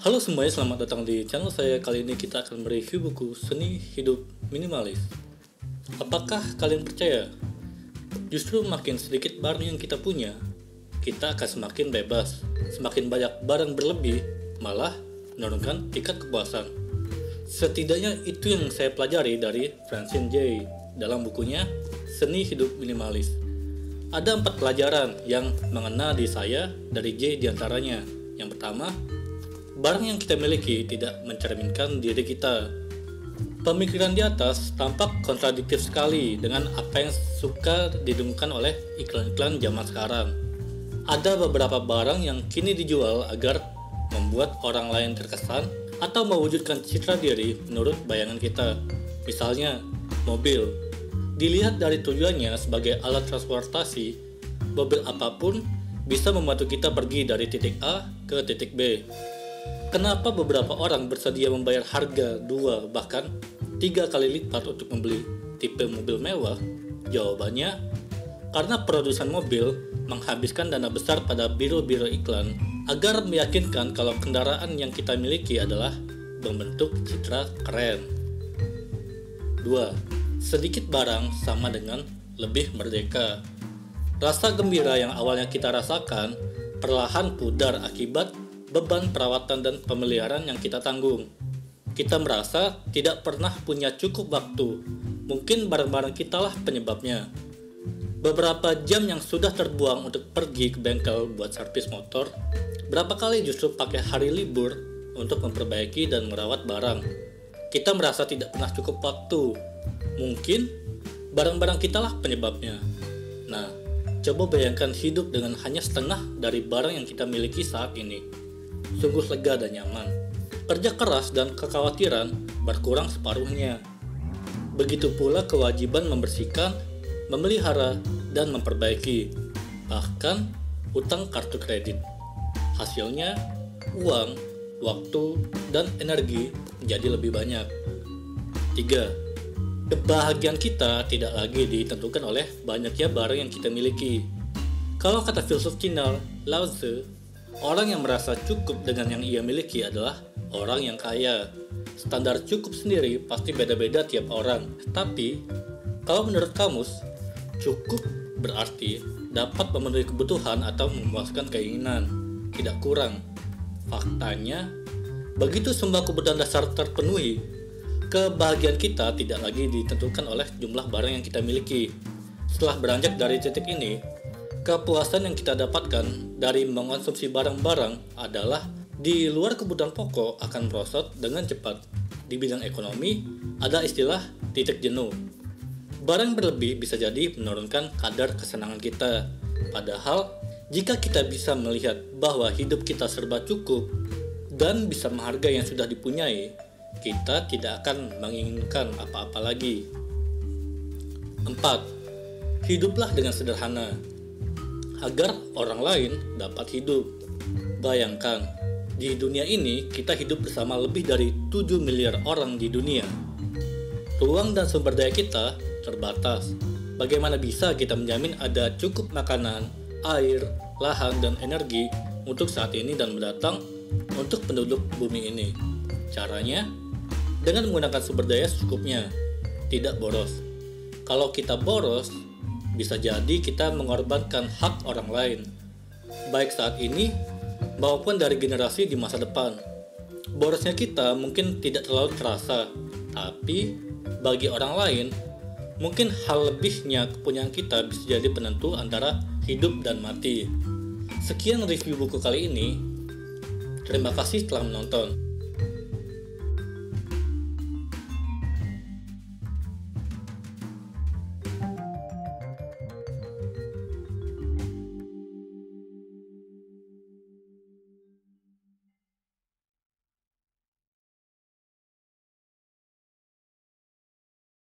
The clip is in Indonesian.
Halo semuanya, selamat datang di channel saya. Kali ini kita akan mereview buku Seni Hidup Minimalis. Apakah kalian percaya? Justru makin sedikit barang yang kita punya, kita akan semakin bebas. Semakin banyak barang berlebih, malah menurunkan tingkat kepuasan. Setidaknya itu yang saya pelajari dari Francine J dalam bukunya Seni Hidup Minimalis. Ada empat pelajaran yang mengena di saya dari J di antaranya. Yang pertama, barang yang kita miliki tidak mencerminkan diri kita. Pemikiran di atas tampak kontradiktif sekali dengan apa yang suka didengungkan oleh iklan-iklan zaman sekarang. Ada beberapa barang yang kini dijual agar membuat orang lain terkesan atau mewujudkan citra diri menurut bayangan kita. Misalnya, mobil. Dilihat dari tujuannya sebagai alat transportasi, mobil apa pun bisa membantu kita pergi dari titik A ke titik B. Kenapa beberapa orang bersedia membayar harga dua bahkan tiga kali lipat untuk membeli tipe mobil mewah? Jawabannya, karena produsen mobil menghabiskan dana besar pada biro-biro iklan agar meyakinkan kalau kendaraan yang kita miliki adalah membentuk citra keren. 2. Sedikit barang sama dengan lebih merdeka. Rasa gembira yang awalnya kita rasakan perlahan pudar akibat beban perawatan dan pemeliharaan yang kita tanggung. Kita merasa tidak pernah punya cukup waktu. Mungkin barang-barang kita lah penyebabnya. Beberapa jam yang sudah terbuang untuk pergi ke bengkel buat servis motor, berapa kali justru pakai hari libur untuk memperbaiki dan merawat barang. Kita merasa tidak pernah cukup waktu. Mungkin barang-barang kita lah penyebabnya. Nah, coba bayangkan hidup dengan hanya setengah dari barang yang kita miliki saat ini sungguh lega dan nyaman. Kerja keras dan kekhawatiran berkurang separuhnya. Begitu pula kewajiban membersihkan, memelihara, dan memperbaiki, bahkan utang kartu kredit. Hasilnya, uang, waktu, dan energi menjadi lebih banyak. 3. Kebahagiaan kita tidak lagi ditentukan oleh banyaknya barang yang kita miliki. Kalau kata filsuf Cina Lao Tzu, Orang yang merasa cukup dengan yang ia miliki adalah orang yang kaya. Standar cukup sendiri pasti beda-beda tiap orang. Tapi, kalau menurut kamus, cukup berarti dapat memenuhi kebutuhan atau memuaskan keinginan, tidak kurang. Faktanya, begitu semua kebutuhan dasar terpenuhi, kebahagiaan kita tidak lagi ditentukan oleh jumlah barang yang kita miliki. Setelah beranjak dari titik ini, kepuasan yang kita dapatkan dari mengonsumsi barang-barang adalah di luar kebutuhan pokok akan merosot dengan cepat. Di bidang ekonomi, ada istilah titik jenuh. Barang berlebih bisa jadi menurunkan kadar kesenangan kita. Padahal, jika kita bisa melihat bahwa hidup kita serba cukup dan bisa menghargai yang sudah dipunyai, kita tidak akan menginginkan apa-apa lagi. 4. Hiduplah dengan sederhana agar orang lain dapat hidup. Bayangkan, di dunia ini kita hidup bersama lebih dari 7 miliar orang di dunia. Ruang dan sumber daya kita terbatas. Bagaimana bisa kita menjamin ada cukup makanan, air, lahan, dan energi untuk saat ini dan mendatang untuk penduduk bumi ini? Caranya dengan menggunakan sumber daya secukupnya, tidak boros. Kalau kita boros, bisa jadi kita mengorbankan hak orang lain, baik saat ini maupun dari generasi di masa depan. Borosnya kita mungkin tidak terlalu terasa, tapi bagi orang lain, mungkin hal lebihnya kepunyaan kita bisa jadi penentu antara hidup dan mati. Sekian review buku kali ini. Terima kasih telah menonton.